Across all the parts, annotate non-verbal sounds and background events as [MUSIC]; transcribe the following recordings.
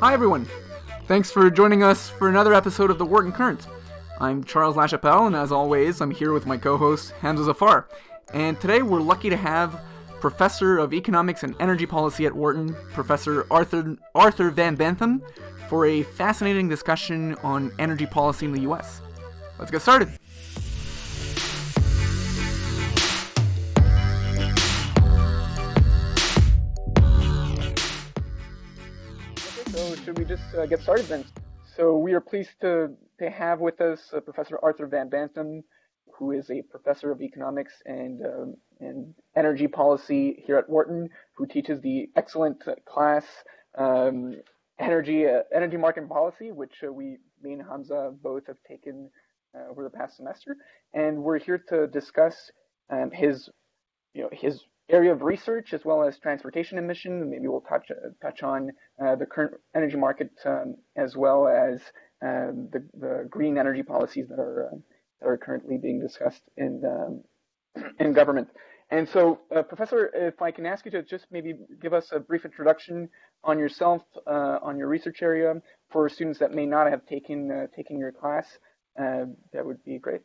Hi, everyone. Thanks for joining us for another episode of The Wharton Current. I'm Charles LaChapelle, and as always, I'm here with my co host, Hamza Zafar. And today we're lucky to have Professor of Economics and Energy Policy at Wharton, Professor Arthur, Arthur Van Benthem, for a fascinating discussion on energy policy in the U.S. Let's get started. Should we just uh, get started then? So we are pleased to, to have with us uh, Professor Arthur Van Benthem, who is a professor of economics and um, and energy policy here at Wharton, who teaches the excellent class um, energy uh, energy market policy, which uh, we me and Hamza both have taken uh, over the past semester, and we're here to discuss um, his you know his area of research as well as transportation emission. Maybe we'll touch uh, touch on uh, the current energy market um, as well as um, the, the green energy policies that are uh, that are currently being discussed in um, [CLEARS THROAT] in government. And so, uh, Professor, if I can ask you to just maybe give us a brief introduction on yourself, uh, on your research area, for students that may not have taken uh, taken your class, that would be great.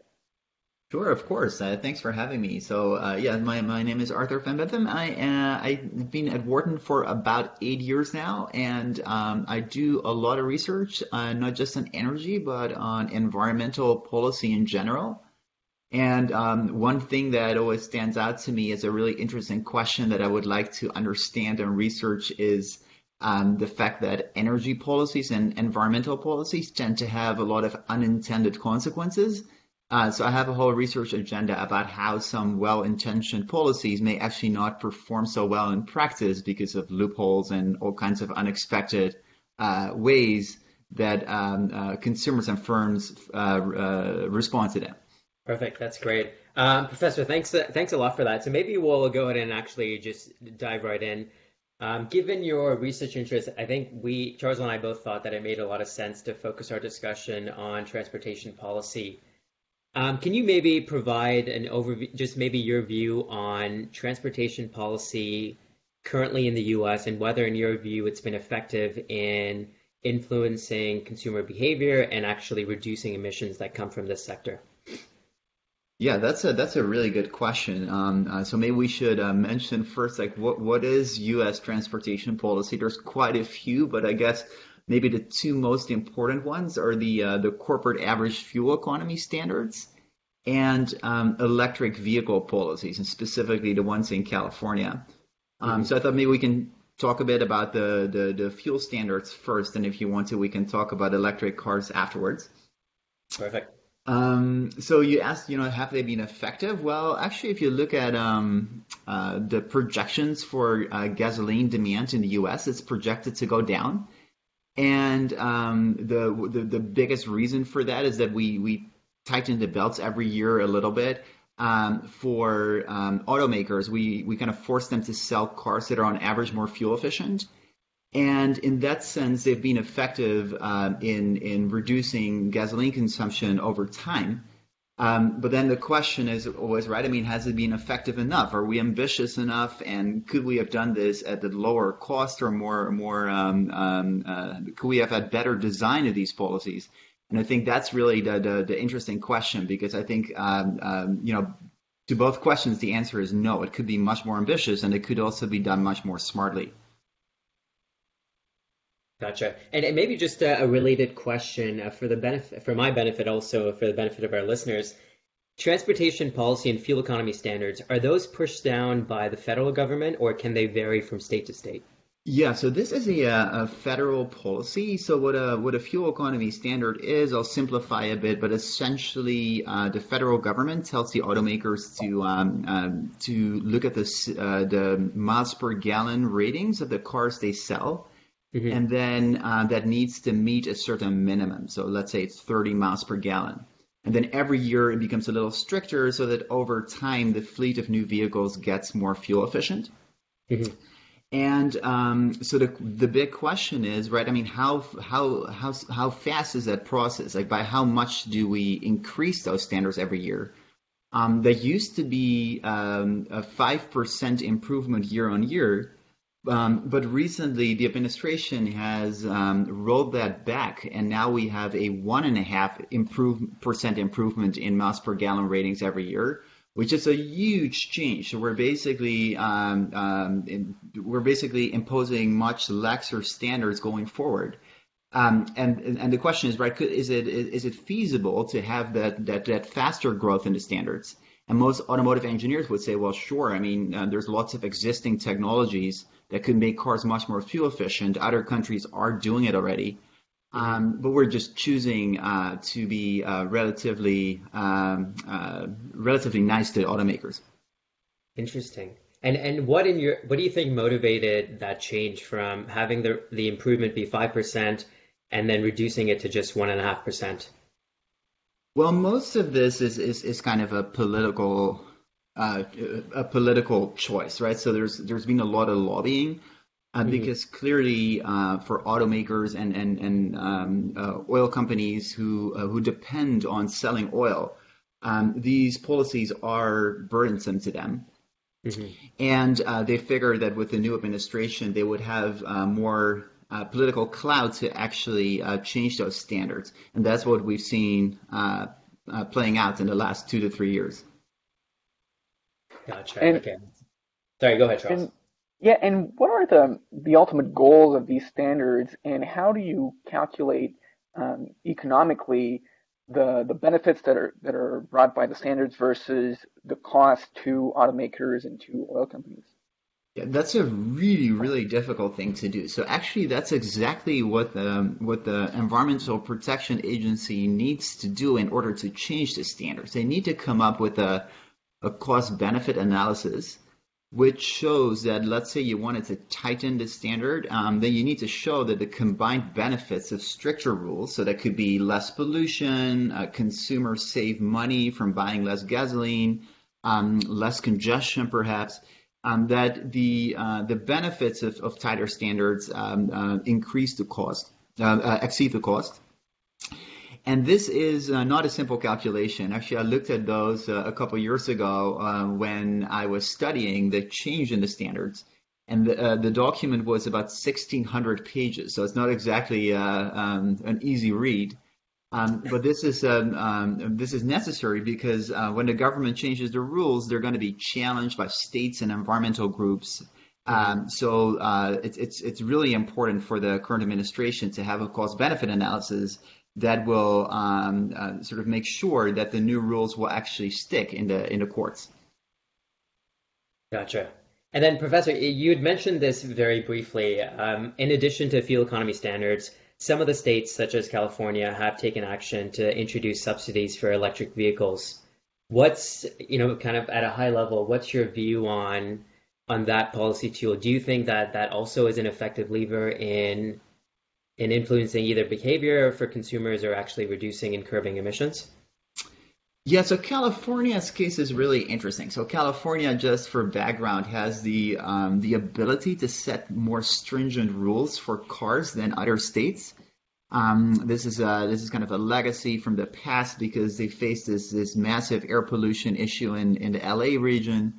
Sure, of course. Uh, thanks for having me. So, uh, yeah, my, my name is Arthur Van Benthem. I, uh, I've been at Wharton for about eight years now, and um, I do a lot of research, uh, not just on energy, but on environmental policy in general. And um, one thing that always stands out to me as a really interesting question that I would like to understand and research is um, the fact that energy policies and environmental policies tend to have a lot of unintended consequences uh, so I have a whole research agenda about how some well-intentioned policies may actually not perform so well in practice because of loopholes and all kinds of unexpected uh, ways that um, uh, consumers and firms uh, uh, respond to them. Perfect. That's great. Um, Professor, thanks, thanks a lot for that. So maybe we'll go ahead and actually just dive right in. Um, given your research interest, I think we, Charles and I both thought that it made a lot of sense to focus our discussion on transportation policy um, can you maybe provide an overview, just maybe your view on transportation policy currently in the US and whether, in your view, it's been effective in influencing consumer behavior and actually reducing emissions that come from this sector? Yeah, that's a that's a really good question. Um, uh, so maybe we should uh, mention first, like, what what is U.S. transportation policy? There's quite a few, but I guess maybe the two most important ones are the uh, the corporate average fuel economy standards and um, electric vehicle policies, and specifically the ones in California. Um, mm-hmm. So I thought maybe we can talk a bit about the, the, the fuel standards first, and if you want to, we can talk about electric cars afterwards. Perfect. Um, so you asked, you know, have they been effective? Well, actually, if you look at um, uh, the projections for uh, gasoline demand in the U.S., it's projected to go down. And um, the, the, the biggest reason for that is that we we tighten the belts every year a little bit. Um, for um, automakers, we we kind of force them to sell cars that are on average more fuel efficient. And in that sense, they've been effective uh, in in reducing gasoline consumption over time. Um, but then the question is always right. I mean, has it been effective enough? Are we ambitious enough? And could we have done this at the lower cost or more more? Um, um, uh, could we have had better design of these policies? And I think that's really the the, the interesting question because I think um, um, you know to both questions the answer is no. It could be much more ambitious and it could also be done much more smartly. Gotcha. And maybe just a, a related question uh, for the benefit, for my benefit, also for the benefit of our listeners. Transportation policy and fuel economy standards are those pushed down by the federal government, or can they vary from state to state? Yeah, so this is a, a, federal policy. So what a what a fuel economy standard is, I'll simplify a bit, but essentially, uh, the federal government tells the automakers to um, um, to look at this uh, the miles per gallon ratings of the cars they sell, Mm-hmm. And then uh, that needs to meet a certain minimum. So let's say it's 30 miles per gallon. And then every year it becomes a little stricter so that over time the fleet of new vehicles gets more fuel efficient. Mm-hmm. And um, so the the big question is, right? I mean, how how how how fast is that process? Like, by how much do we increase those standards every year? um, that used to be um, a 5% improvement year on year. Um, but recently, the administration has um, rolled that back, and now we have a one and a half improve, percent improvement in miles per gallon ratings every year, which is a huge change. So we're basically um, um, in, we're basically imposing much laxer standards going forward. Um, and and the question is, right? Is it is it feasible to have that that that faster growth in the standards? And most automotive engineers would say, well, sure. I mean, uh, there's lots of existing technologies that could make cars much more fuel efficient. Other countries are doing it already. Um, but we're just choosing uh, to be uh, relatively um, uh, relatively nice to automakers. Interesting. And and what in your what do you think motivated that change from having the the improvement be five percent and then reducing it to just one and a half percent? Well, most of this is, is, is kind of a political uh, a political choice, right? So there's there's been a lot of lobbying uh, mm-hmm. because clearly uh, for automakers and and and um, uh, oil companies who uh, who depend on selling oil, um, these policies are burdensome to them. Mm-hmm. And uh, they figure that with the new administration, they would have more uh, political clout to actually uh, change those standards. And that's what we've seen uh, uh, playing out in the last two to three years. Gotcha. And, okay. Sorry, go ahead, Charles. And, yeah, and what are the the ultimate goals of these standards, and how do you calculate um, economically the the benefits that are that are brought by the standards versus the cost to automakers and to oil companies? Yeah, that's a really, really difficult thing to do. So actually, that's exactly what the what the Environmental Protection Agency needs to do in order to change the standards. They need to come up with a a cost benefit analysis, which shows that let's say you wanted to tighten the standard, um, then you need to show that the combined benefits of stricter rules, so that could be less pollution, uh, consumers save money from buying less gasoline, um, less congestion, perhaps um, that the uh, the benefits of, of tighter standards um, uh, increase the cost, uh, uh exceed the cost. And this is uh, not a simple calculation. Actually, I looked at those uh, a couple years ago when I was studying the change in the standards. And the, the document was about 1,600 pages, so it's not exactly um, an easy read. Um, but this is um, um, this is necessary because uh, when the government changes the rules, they're going to be challenged by states and environmental groups. Um, so uh, it's it's it's really important for the current administration to have a cost benefit analysis that will um, uh, sort of make sure that the new rules will actually stick in the in the courts. Gotcha. And then, Professor, you had mentioned this very briefly. Um, in addition to fuel economy standards, some of the states, such as California, have taken action to introduce subsidies for electric vehicles. What's, you know, kind of at a high level, what's your view on on that policy tool? Do you think that that also is an effective lever in in influencing either behavior for consumers or actually reducing and curbing emissions? Yeah, so California's case is really interesting. So California, just for background, has the um, the ability to set more stringent rules for cars than other states. Um, this is a, this is kind of a legacy from the past because they faced this this massive air pollution issue in in the LA region.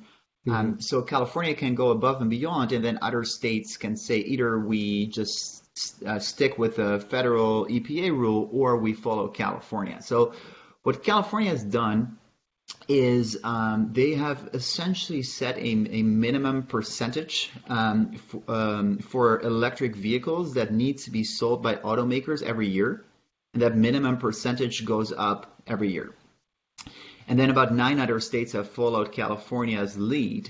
Mm-hmm. Um, so California can go above and beyond, and then other states can say either we just uh, stick with the federal EPA rule or we follow California. So what California has done is um, they have essentially set a, a minimum percentage um, um, for electric vehicles that need to be sold by automakers every year. And that minimum percentage goes up every year. And then about nine other states have followed California's lead.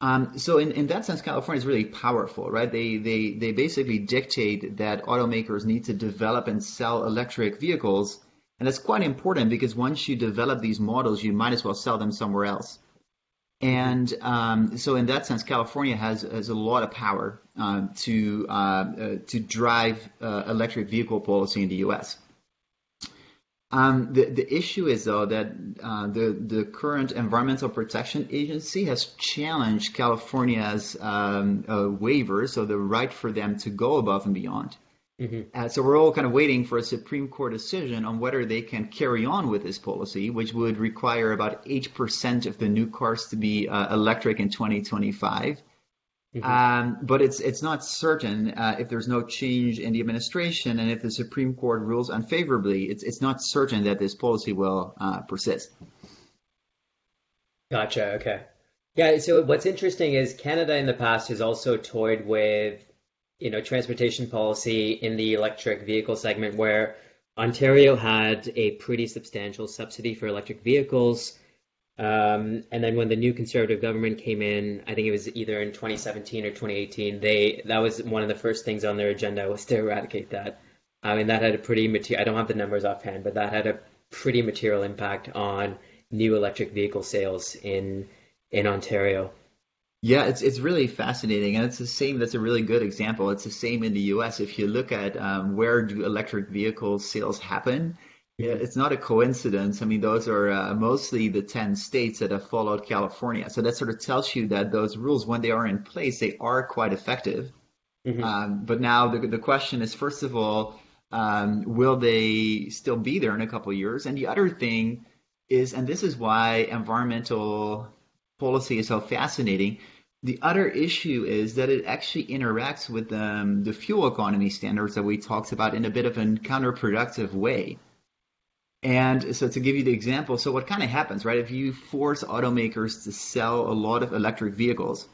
Um, so in, in that sense, California is really powerful, right? They, they, they basically dictate that automakers need to develop and sell electric vehicles and that's quite important because once you develop these models, you might as well sell them somewhere else. And um, so, in that sense, California has, has a lot of power uh, to uh, uh, to drive uh, electric vehicle policy in the U.S. Um, the the issue is though that uh, the the current Environmental Protection Agency has challenged California's um, uh, waiver, so the right for them to go above and beyond. Mm-hmm. Uh, so we're all kind of waiting for a Supreme Court decision on whether they can carry on with this policy, which would require about 8% of the new cars to be uh, electric in 2025. Mm-hmm. Um, but it's it's not certain uh, if there's no change in the administration and if the Supreme Court rules unfavorably. It's it's not certain that this policy will uh, persist. Gotcha. Okay. Yeah. So what's interesting is Canada in the past has also toyed with you know, transportation policy in the electric vehicle segment where Ontario had a pretty substantial subsidy for electric vehicles. Um, and then when the new conservative government came in, I think it was either in 2017 or 2018, they that was one of the first things on their agenda was to eradicate that. I mean, that had a pretty material, I don't have the numbers offhand, but that had a pretty material impact on new electric vehicle sales in in Ontario. Yeah, it's it's really fascinating, and it's the same. That's a really good example. It's the same in the U.S. If you look at um, where do electric vehicle sales happen, yeah, it's not a coincidence. I mean, those are uh, mostly the 10 states that have followed California. So that sort of tells you that those rules, when they are in place, they are quite effective. Mm-hmm. Um, but now the, the question is, first of all, um, will they still be there in a couple of years? And the other thing is, and this is why environmental policy is so fascinating, the other issue is that it actually interacts with um, the fuel economy standards that we talked about in a bit of a counterproductive way. And so to give you the example, so what kind of happens, right? If you force automakers to sell a lot of electric vehicles,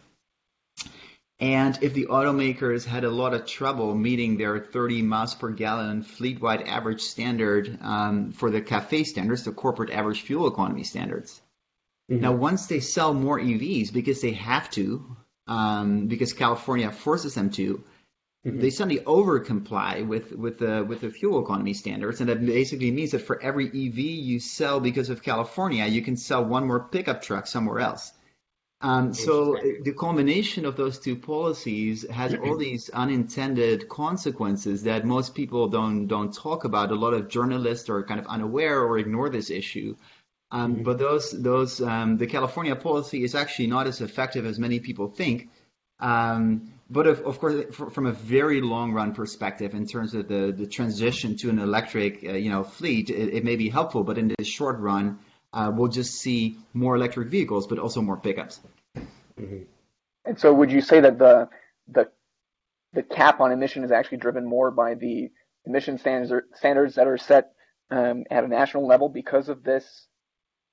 and if the automakers had a lot of trouble meeting their 30 miles per gallon fleet-wide average standard um, for the CAFE standards, the corporate average fuel economy standards, Mm-hmm. Now, once they sell more EVs because they have to, um, because California forces them to, mm-hmm. they suddenly over comply with with the with the fuel economy standards, and that basically means that for every EV you sell because of California, you can sell one more pickup truck somewhere else. Um, so the combination of those two policies has [CLEARS THROAT] all these unintended consequences that most people don't don't talk about. A lot of journalists are kind of unaware or ignore this issue. Um, mm-hmm. But those, those, um, the California policy is actually not as effective as many people think. Um, but of, of course, from a very long run perspective, in terms of the, the transition to an electric, uh, you know, fleet, it, it, may be helpful. But in the short run, uh, we'll just see more electric vehicles, but also more pickups. Mm-hmm. And so, would you say that the the the cap on emission is actually driven more by the emission standards standards that are set um, at a national level because of this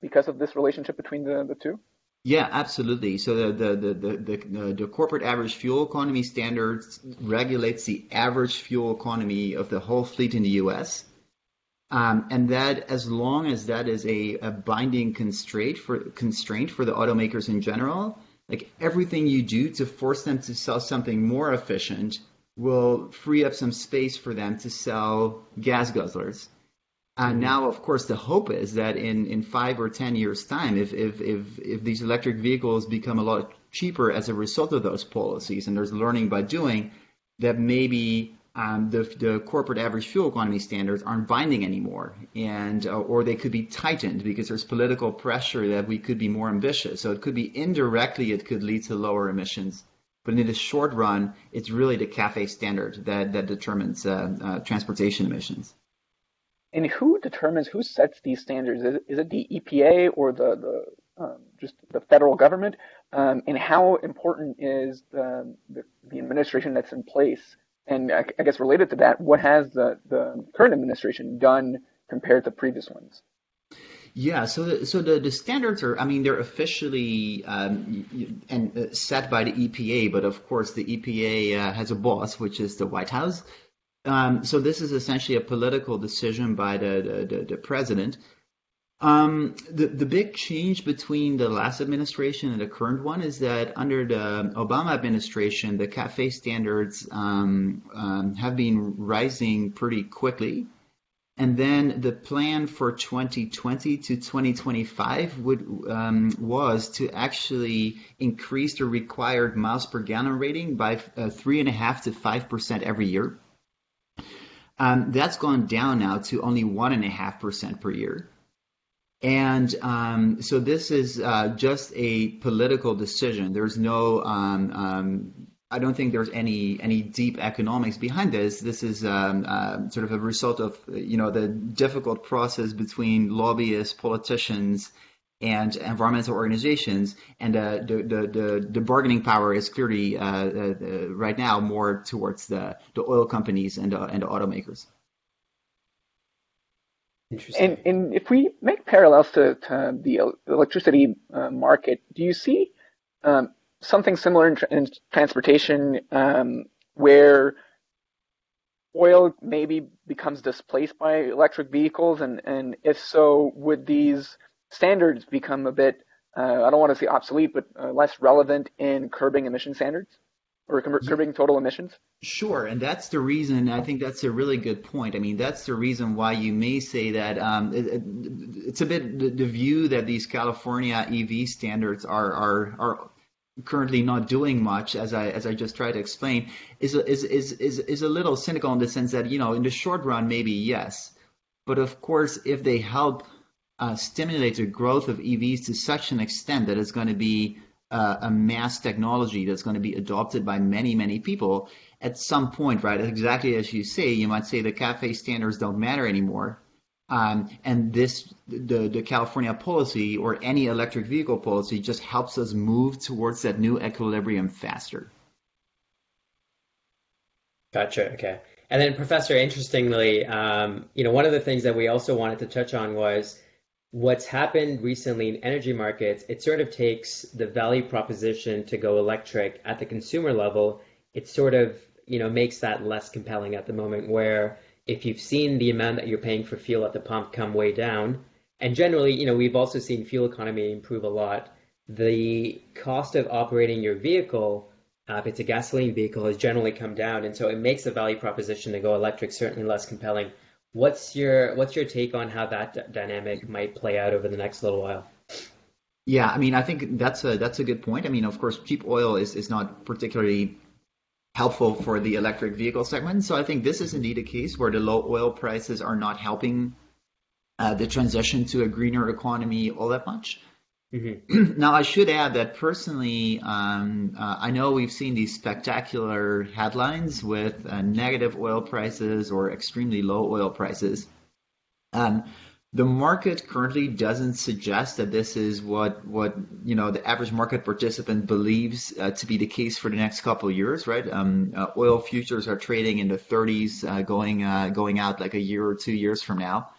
because of this relationship between the, the two? Yeah, absolutely. So the the, the, the, the, the corporate average fuel economy standards regulates the average fuel economy of the whole fleet in the U.S. Um, and that, as long as that is a, a binding constraint for constraint for the automakers in general, like everything you do to force them to sell something more efficient will free up some space for them to sell gas guzzlers. And mm-hmm. now, of course, the hope is that in, in five or ten years' time, if, if, if, if these electric vehicles become a lot cheaper as a result of those policies, and there's learning by doing, that maybe um, the, the corporate average fuel economy standards aren't binding anymore, and uh, or they could be tightened because there's political pressure that we could be more ambitious. So it could be indirectly, it could lead to lower emissions. But in the short run, it's really the CAFE standard that, that determines uh, uh, transportation emissions. And who determines who sets these standards? Is it, the EPA or the, the um, just the federal government? Um, and how important is the, the, the administration that's in place? And I, I, guess related to that, what has the, the current administration done compared to previous ones? Yeah, so the, so the, the standards are, I mean, they're officially um, and uh, set by the EPA, but of course the EPA uh, has a boss, which is the White House. Um, so this is essentially a political decision by the, the, the president. Um, the, the big change between the last administration and the current one is that under the Obama administration, the CAFE standards um, um, have been rising pretty quickly. And then the plan for 2020 to 2025 would, um, was to actually increase the required miles per gallon rating by uh, three and a half to five percent every year. Um, that's gone down now to only 1.5% per year. And um, so this is uh, just a political decision. There's no um, um, I don't think there's any any deep economics behind this. This is um, uh, sort of a result of you know the difficult process between lobbyists, politicians, and environmental organizations, and uh, the, the, the the bargaining power is clearly uh, uh, right now more towards the the oil companies and the, and the automakers. And, and if we make parallels to, to the electricity uh, market, do you see um, something similar in, in transportation um, where oil maybe becomes displaced by electric vehicles? And, and if so, would these standards become a bit, uh, I don't want to say obsolete, but uh, less relevant in curbing emission standards? or curbing total emissions? Sure, and that's the reason. I think that's a really good point. I mean, that's the reason why you may say that um, it, it, it's a bit the, the, view that these California EV standards are are are currently not doing much, as I as I just tried to explain, is is is is is a little cynical in the sense that you know in the short run maybe yes, but of course if they help uh, stimulate the growth of EVs to such an extent that it's going to be uh, a mass technology that's going to be adopted by many, many people at some point, right? Exactly as you say, you might say the CAFE standards don't matter anymore. Um, and this, the, the California policy or any electric vehicle policy just helps us move towards that new equilibrium faster. Gotcha. Okay. And then, Professor, interestingly, um, you know, one of the things that we also wanted to touch on was what's happened recently in energy markets, it sort of takes the value proposition to go electric at the consumer level. It sort of, you know, makes that less compelling at the moment where if you've seen the amount that you're paying for fuel at the pump come way down, and generally, you know, we've also seen fuel economy improve a lot. The cost of operating your vehicle, uh, if it's a gasoline vehicle, has generally come down, and so it makes the value proposition to go electric certainly less compelling. What's your what's your take on how that d- dynamic might play out over the next little while? Yeah, I mean, I think that's a that's a good point. I mean, of course, cheap oil is is not particularly helpful for the electric vehicle segment. So I think this is indeed a case where the low oil prices are not helping uh, the transition to a greener economy all that much. Mm-hmm. [CLEARS THROAT] now, I should add that personally, um, uh, I know we've seen these spectacular headlines with uh, negative oil prices or extremely low oil prices. Um, the market currently doesn't suggest that this is what what you know the average market participant believes uh, to be the case for the next couple of years, right? Um, uh, oil futures are trading in the 30s, uh, going uh, going out like a year or two years from now.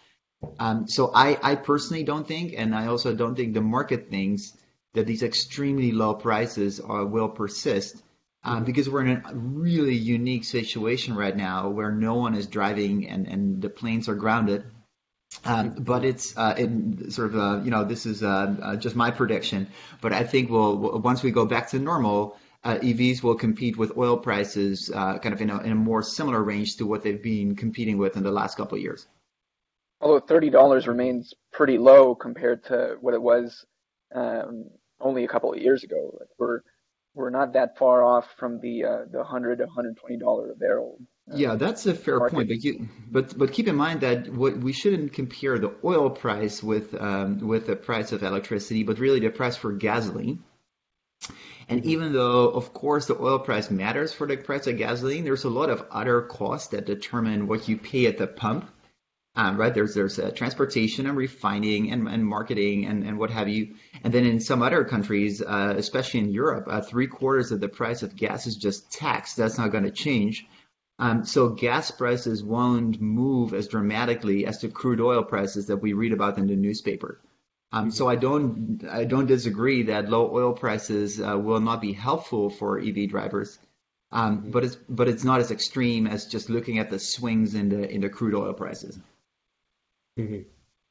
Um, so I, I personally don't think, and I also don't think the market thinks that these extremely low prices are, will persist. Um, mm-hmm. because we're in a really unique situation right now where no one is driving and, and the planes are grounded. Um, mm-hmm. but it's uh, in sort of uh, you know this is uh, uh, just my prediction. But I think we'll once we go back to normal, uh, EVs will compete with oil prices uh, kind of in a, in a more similar range to what they've been competing with in the last couple of years although thirty dollars remains pretty low compared to what it was um, only a couple of years ago. We're we're not that far off from the uh, the hundred to hundred twenty dollar a barrel. Uh, yeah, that's a fair market. point, but you, but but keep in mind that what we shouldn't compare the oil price with um, with the price of electricity, but really the price for gasoline. And even though, of course, the oil price matters for the price of gasoline, there's a lot of other costs that determine what you pay at the pump. Um, right there's there's uh, transportation and refining and, and marketing and, and what have you. And then in some other countries uh, especially in Europe uh, three quarters of the price of gas is just taxed. That's not going to change. Um, so gas prices won't move as dramatically as the crude oil prices that we read about in the newspaper. Um, so I don't I don't disagree that low oil prices uh, will not be helpful for EV drivers. Um, but it's but it's not as extreme as just looking at the swings in the in the crude oil prices. Mm-hmm.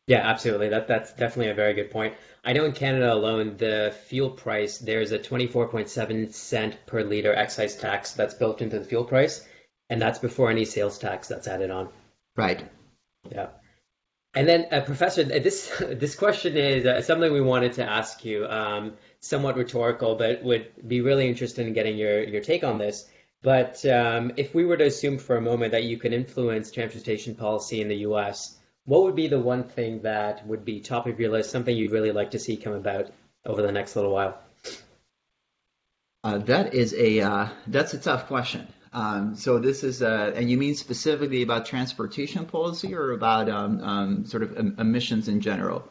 Yeah, absolutely. That that's definitely a very good point. I know in Canada alone, the fuel price there's a 24.7 cent per liter excise tax that's built into the fuel price, and that's before any sales tax that's added on. Right. Yeah. And then, uh, Professor, this [LAUGHS] this question is uh, something we wanted to ask you, um, somewhat rhetorical, but would be really interested in getting your your take on this. But um, if we were to assume for a moment that you could influence transportation policy in the U.S., what would be the one thing that would be top of your list, something you'd really like to see come about over the next little while? Uh, that is a uh, that's a tough question. Um, so this is, uh, and you mean specifically about transportation policy or about um, um, sort of emissions in general?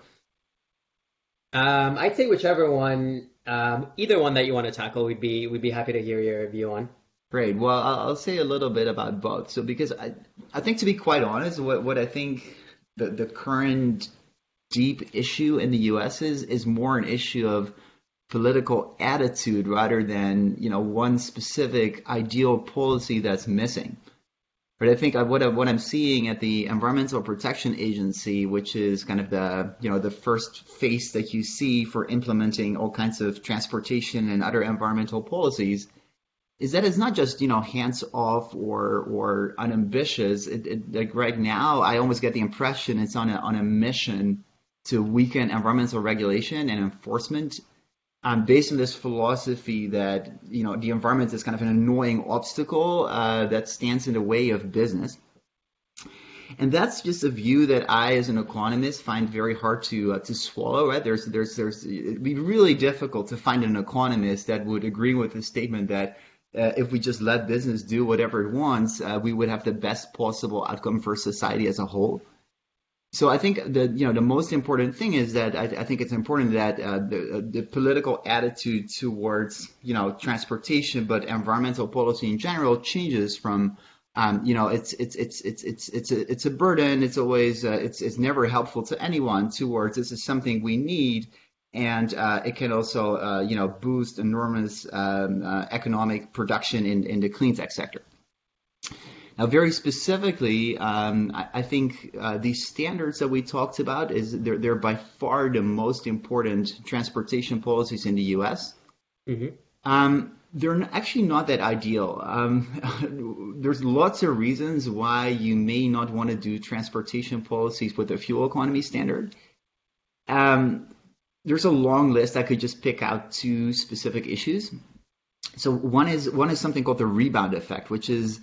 Um, I'd say whichever one, um, either one that you want to tackle, we'd be we'd be happy to hear your view on. Great. Well, I'll say a little bit about both. So because I, I think to be quite honest, what what I think the the current deep issue in the U.S. is is more an issue of political attitude rather than you know one specific ideal policy that's missing. But I think what, I, what I'm seeing at the Environmental Protection Agency, which is kind of the you know the first face that you see for implementing all kinds of transportation and other environmental policies, is that it's not just you know hands off or or unambitious. It, it, like right now, I almost get the impression it's on a on a mission to weaken environmental regulation and enforcement um, based on this philosophy that you know the environment is kind of an annoying obstacle uh, that stands in the way of business. And that's just a view that I, as an economist, find very hard to uh, to swallow. Right? There's there's there's it'd be really difficult to find an economist that would agree with the statement that uh, if we just let business do whatever it wants, uh, we would have the best possible outcome for society as a whole. So I think the you know the most important thing is that I, I think it's important that uh, the, uh, the political attitude towards you know transportation, but environmental policy in general changes from um, you know it's it's it's it's it's it's a it's a burden. It's always uh, it's it's never helpful to anyone. Towards this is something we need, and uh, it can also uh, you know boost enormous um, uh, economic production in in the clean tech sector. Now, very specifically, um, I, I, think uh, these standards that we talked about is they're, they're by far the most important transportation policies in the U.S. Mm-hmm. Um, they're actually not that ideal. Um, [LAUGHS] there's lots of reasons why you may not want to do transportation policies with a fuel economy standard. Um, there's a long list. I could just pick out two specific issues. So one is one is something called the rebound effect, which is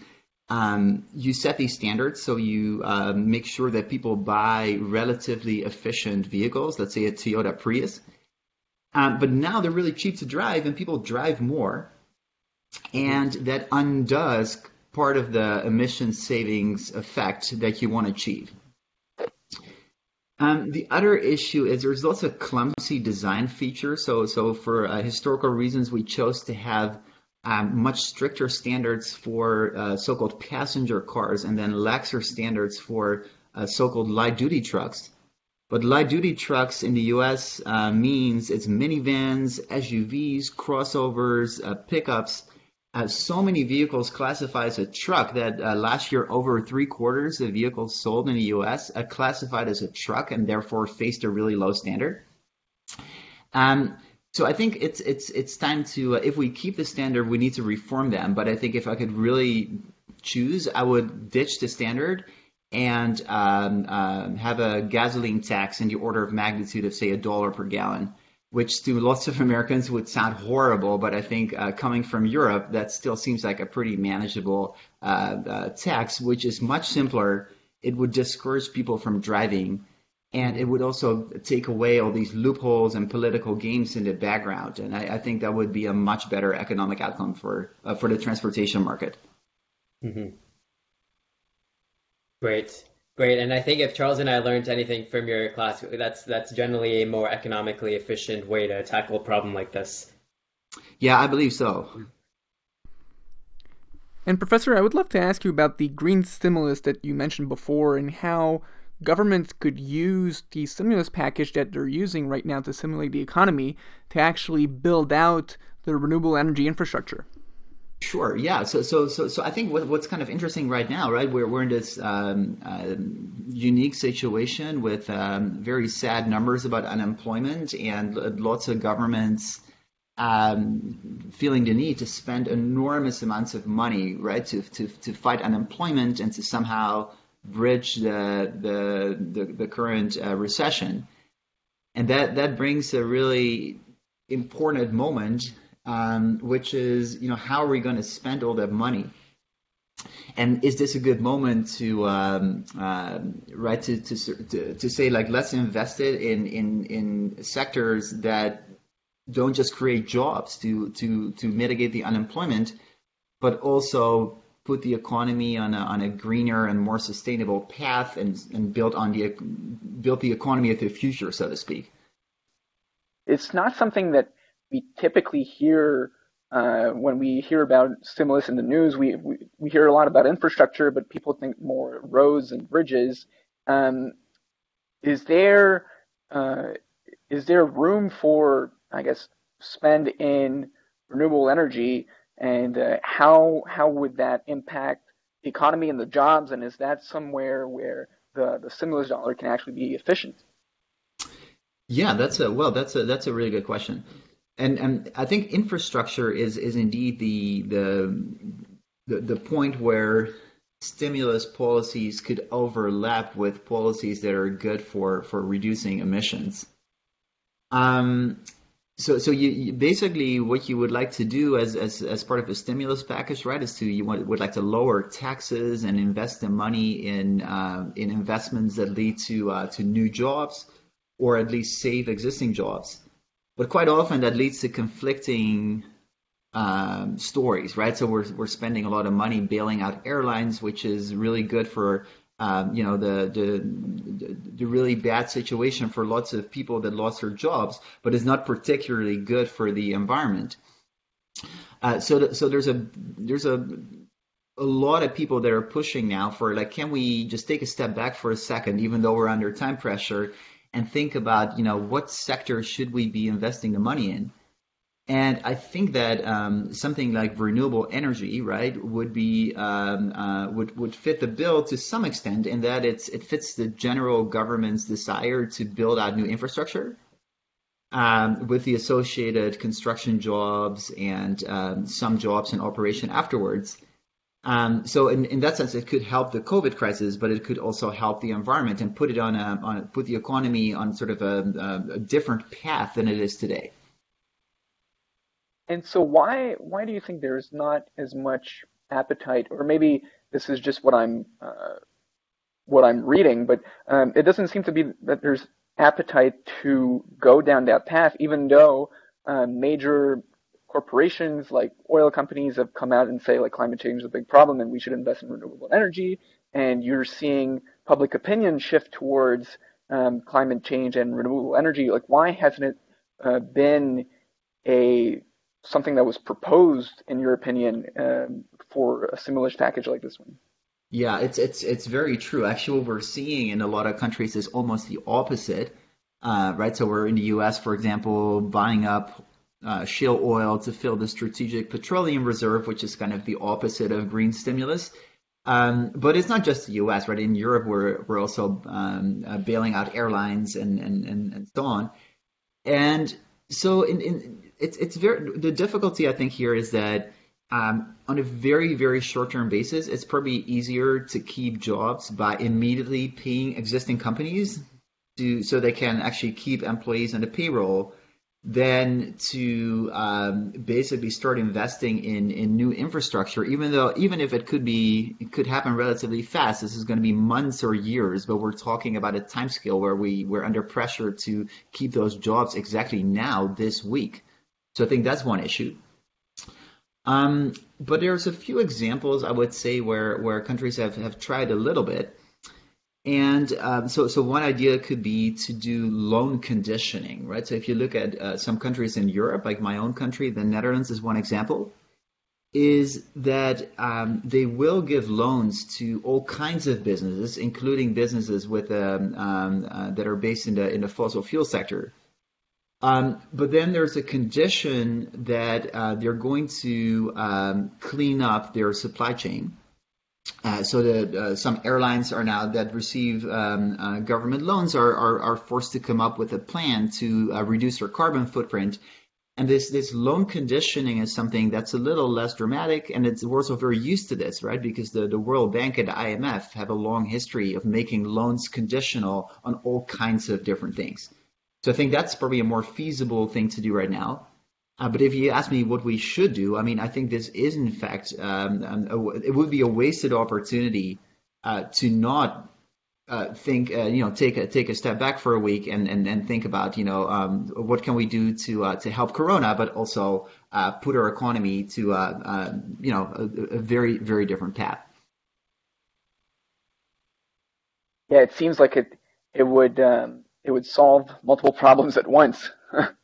um, you set these standards so you uh, make sure that people buy relatively efficient vehicles, let's say a Toyota Prius. Um, but now they're really cheap to drive and people drive more. And that undoes part of the emission savings effect that you want to achieve. Um, the other issue is there's lots of clumsy design features. So, so for uh, historical reasons, we chose to have um, much stricter standards for uh, so-called passenger cars and then laxer standards for uh, so-called light-duty trucks. But light-duty trucks in the U.S. Uh, means it's minivans, SUVs, crossovers, uh, pickups. Uh, so many vehicles classified as a truck that uh, last year over three quarters of vehicles sold in the U.S. classified as a truck and therefore faced a really low standard. Um, so I think it's it's it's time to uh, if we keep the standard, we need to reform them. But I think if I could really choose, I would ditch the standard and um, uh, have a gasoline tax in the order of magnitude of say a dollar per gallon, which to lots of Americans would sound horrible. But I think uh, coming from Europe, that still seems like a pretty manageable uh, uh, tax, which is much simpler. It would discourage people from driving and it would also take away all these loopholes and political games in the background. And I, I think that would be a much better economic outcome for uh, for the transportation market. Mm-hmm. Great, great. And I think if Charles and I learned anything from your class, that's that's generally a more economically efficient way to tackle a problem like this. Yeah, I believe so. And Professor, I would love to ask you about the green stimulus that you mentioned before and how governments could use the stimulus package that they're using right now to stimulate the economy to actually build out the renewable energy infrastructure. Sure. Yeah. So, so, so, so I think what, what's kind of interesting right now, right? We're we're in this um, uh, unique situation with um, very sad numbers about unemployment and lots of governments um, feeling the need to spend enormous amounts of money, right, to to to fight unemployment and to somehow bridge the the the, the current uh, recession, and that that brings a really important moment, um, which is you know how are we going to spend all that money? And is this a good moment to um, uh, right to, to, to to say like let's invest it in in in sectors that don't just create jobs to to to mitigate the unemployment, but also put the economy on a, on a greener and more sustainable path and, and build on the build the economy of the future, so to speak. It's not something that we typically hear uh, when we hear about stimulus in the news. We, we, we hear a lot about infrastructure, but people think more roads and bridges. Um, is there uh, is there room for I guess spend in renewable energy, and uh, how how would that impact the economy and the jobs? And is that somewhere where the the stimulus dollar can actually be efficient? Yeah, that's a well, that's a that's a really good question, and and I think infrastructure is is indeed the the the, the point where stimulus policies could overlap with policies that are good for for reducing emissions. Um, so, so you, you, basically what you would like to do as, as, as part of a stimulus package, right, is to you want, would like to lower taxes and invest the money in uh, in investments that lead to uh, to new jobs, or at least save existing jobs. But quite often that leads to conflicting um, stories, right? So we're we're spending a lot of money bailing out airlines, which is really good for um, you know the, the the really bad situation for lots of people that lost their jobs, but is not particularly good for the environment. Uh, so so there's a there's a a lot of people that are pushing now for like can we just take a step back for a second even though we're under time pressure and think about you know what sector should we be investing the money in and I think that um, something like renewable energy, right, would be um, uh, would would fit the bill to some extent in that it's it fits the general government's desire to build out new infrastructure, um, with the associated construction jobs and um, some jobs in operation afterwards. Um, so in, in that sense, it could help the COVID crisis, but it could also help the environment and put it on a on put the economy on sort of a, a different path than it is today. And so why why do you think there's not as much appetite, or maybe this is just what I'm uh, what I'm reading, but um, it doesn't seem to be that there's appetite to go down that path, even though uh, major corporations like oil companies have come out and say like climate change is a big problem and we should invest in renewable energy, and you're seeing public opinion shift towards um, climate change and renewable energy. Like, why hasn't it uh, been a something that was proposed, in your opinion, um, for a stimulus package like this one? Yeah, it's it's it's very true. Actually, what we're seeing in a lot of countries is almost the opposite, uh, right? So we're in the U.S., for example, buying up uh, shale oil to fill the strategic petroleum reserve, which is kind of the opposite of green stimulus. Um, but it's not just the U.S., right? In Europe, we're we're also um, uh, bailing out airlines and, and and and so on. And so in, in it's it's very the difficulty I think here is that um, on a very very short term basis, it's probably easier to keep jobs by immediately paying existing companies to so they can actually keep employees on the payroll than to um, basically start investing in, in new infrastructure, even though even if it could be it could happen relatively fast, this is going to be months or years, but we're talking about a time scale where we, we're under pressure to keep those jobs exactly now, this week. So I think that's one issue. Um, but there's a few examples I would say where, where countries have, have tried a little bit. And um, so, so one idea could be to do loan conditioning, right? So if you look at uh, some countries in Europe, like my own country, the Netherlands is one example, is that um, they will give loans to all kinds of businesses, including businesses with um, um uh, that are based in the in the fossil fuel sector. Um, but then there's a condition that uh, they're going to um, clean up their supply chain. Uh, so that uh, some airlines are now that receive um, uh, government loans are, are, are forced to come up with a plan to uh, reduce their carbon footprint. And this this loan conditioning is something that's a little less dramatic, and it's we're also very used to this, right? Because the, the World Bank and the IMF have a long history of making loans conditional on all kinds of different things. So I think that's probably a more feasible thing to do right now. Uh, but if you ask me what we should do, I mean, I think this is in fact um, a, it would be a wasted opportunity uh, to not uh, think, uh, you know, take a take a step back for a week and and, and think about, you know, um, what can we do to uh, to help Corona, but also uh, put our economy to, you know, a, a, very very different path. Yeah, it seems like it it would um, it would solve multiple problems at once. [LAUGHS]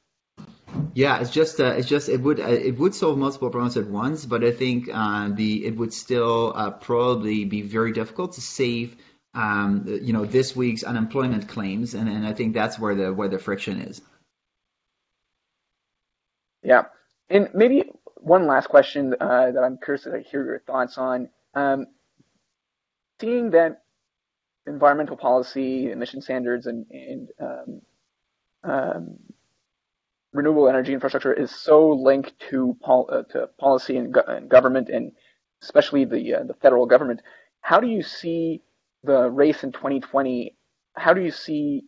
Yeah, it's just uh, it's just it would uh, it would solve multiple problems at once, but I think uh, the it would still uh, probably be very difficult to save um, you know this week's unemployment claims, and, and I think that's where the where the friction is. Yeah, and maybe one last question uh, that I'm curious to hear your thoughts on. Um, seeing that environmental policy, emission standards, and, and um, um, renewable energy infrastructure is so linked to, pol- uh, to policy and, go- and, government, and especially the uh, the federal government. How do you see the race in 2020? How do you see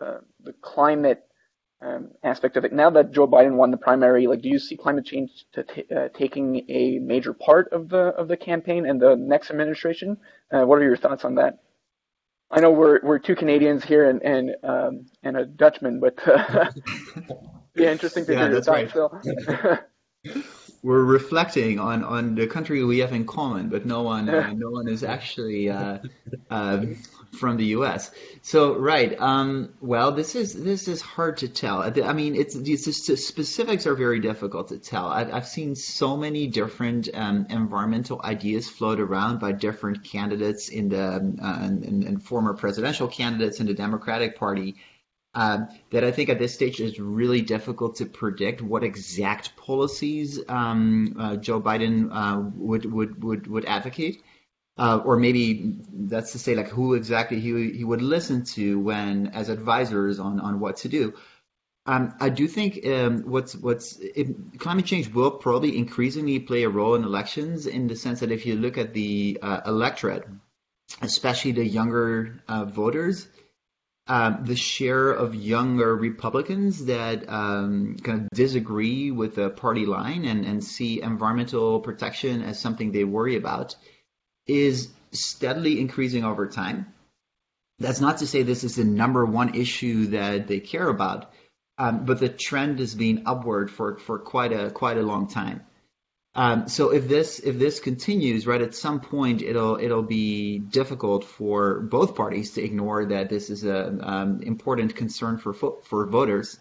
uh, the climate um, aspect of it now that Joe Biden won the primary? Like, do you see climate change t- uh, taking a major part of the of the campaign and the next administration? Uh, what are your thoughts on that? I know we're we're two Canadians here and and um, and a Dutchman, but [LAUGHS] [LAUGHS] yeah, interesting to yeah, hear your thoughts, right. Phil. [LAUGHS] We're reflecting on, on the country we have in common, but no one uh, [LAUGHS] no one is actually uh, uh, from the U.S. So right, um, well, this is this is hard to tell. I mean, it's, it's the specifics are very difficult to tell. I've, I've seen so many different um, environmental ideas float around by different candidates in the uh, and, and former presidential candidates in the Democratic Party um, that I think at this stage is really difficult to predict what exact policies um, uh, Joe Biden uh, would, would would would advocate, uh, or maybe that's to say like who exactly he he would listen to when as advisors on on what to do. Um, I do think um, what's what's it, climate change will probably increasingly play a role in elections in the sense that if you look at the uh, electorate, especially the younger uh, voters um, the share of younger Republicans that um, kind of disagree with the party line and, and see environmental protection as something they worry about is steadily increasing over time. That's not to say this is the number one issue that they care about, um, but the trend has been upward for, for quite a quite a long time. Um, so if this if this continues, right, at some point it'll it'll be difficult for both parties to ignore that this is an um, important concern for for voters.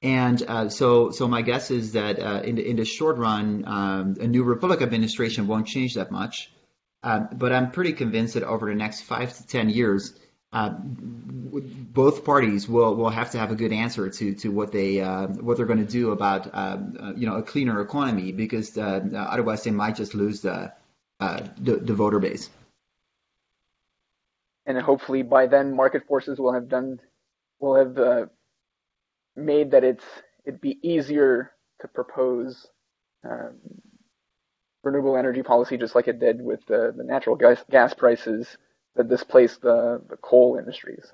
And uh, so so my guess is that uh, in the in the short run, um, a new Republican administration won't change that much. Uh, but I'm pretty convinced that over the next five to ten years, uh, both parties will, will have to have a good answer to, to what they uh, what they're going to do about um, uh, you know a cleaner economy because uh, otherwise they might just lose the, uh, the, the voter base. And hopefully by then market forces will have done will have made that it's it'd be easier to propose um, renewable energy policy just like it did with the, the natural gas gas prices that displaced the, the coal industries.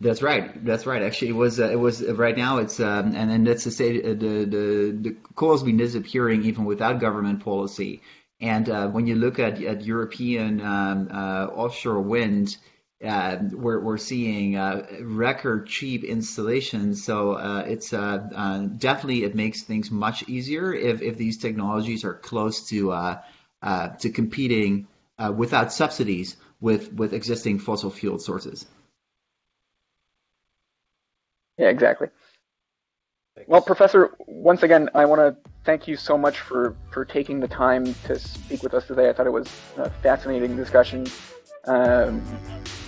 That's right. That's right. Actually, it was. Uh, it was right now. It's um, and then that's to say uh, the the the coal has been disappearing even without government policy. And uh, when you look at at European um, uh, offshore wind, uh, we're we're seeing record cheap installations. So it's definitely it makes things much easier if if these technologies are close to to competing without subsidies with with existing fossil fuel sources. Yeah, exactly. Thanks. Well, Professor, once again, I want to thank you so much for, for taking the time to speak with us today. I thought it was a fascinating discussion, um,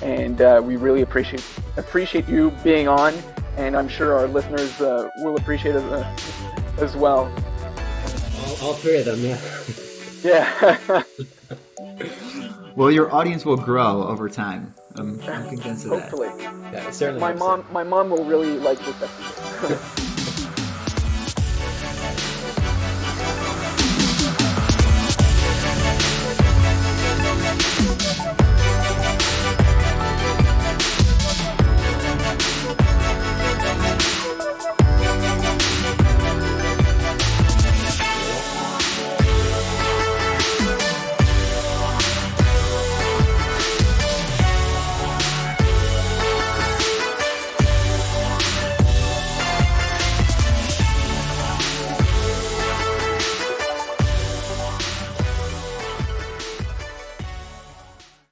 and uh, we really appreciate appreciate you being on. And I'm sure our listeners uh, will appreciate it uh, as well. All, all three of them, yeah. Yeah. [LAUGHS] Well, your audience will grow over time. I'm, I'm convinced of that. Hopefully. Yeah, certainly. My mom, my mom will really like this episode. [LAUGHS]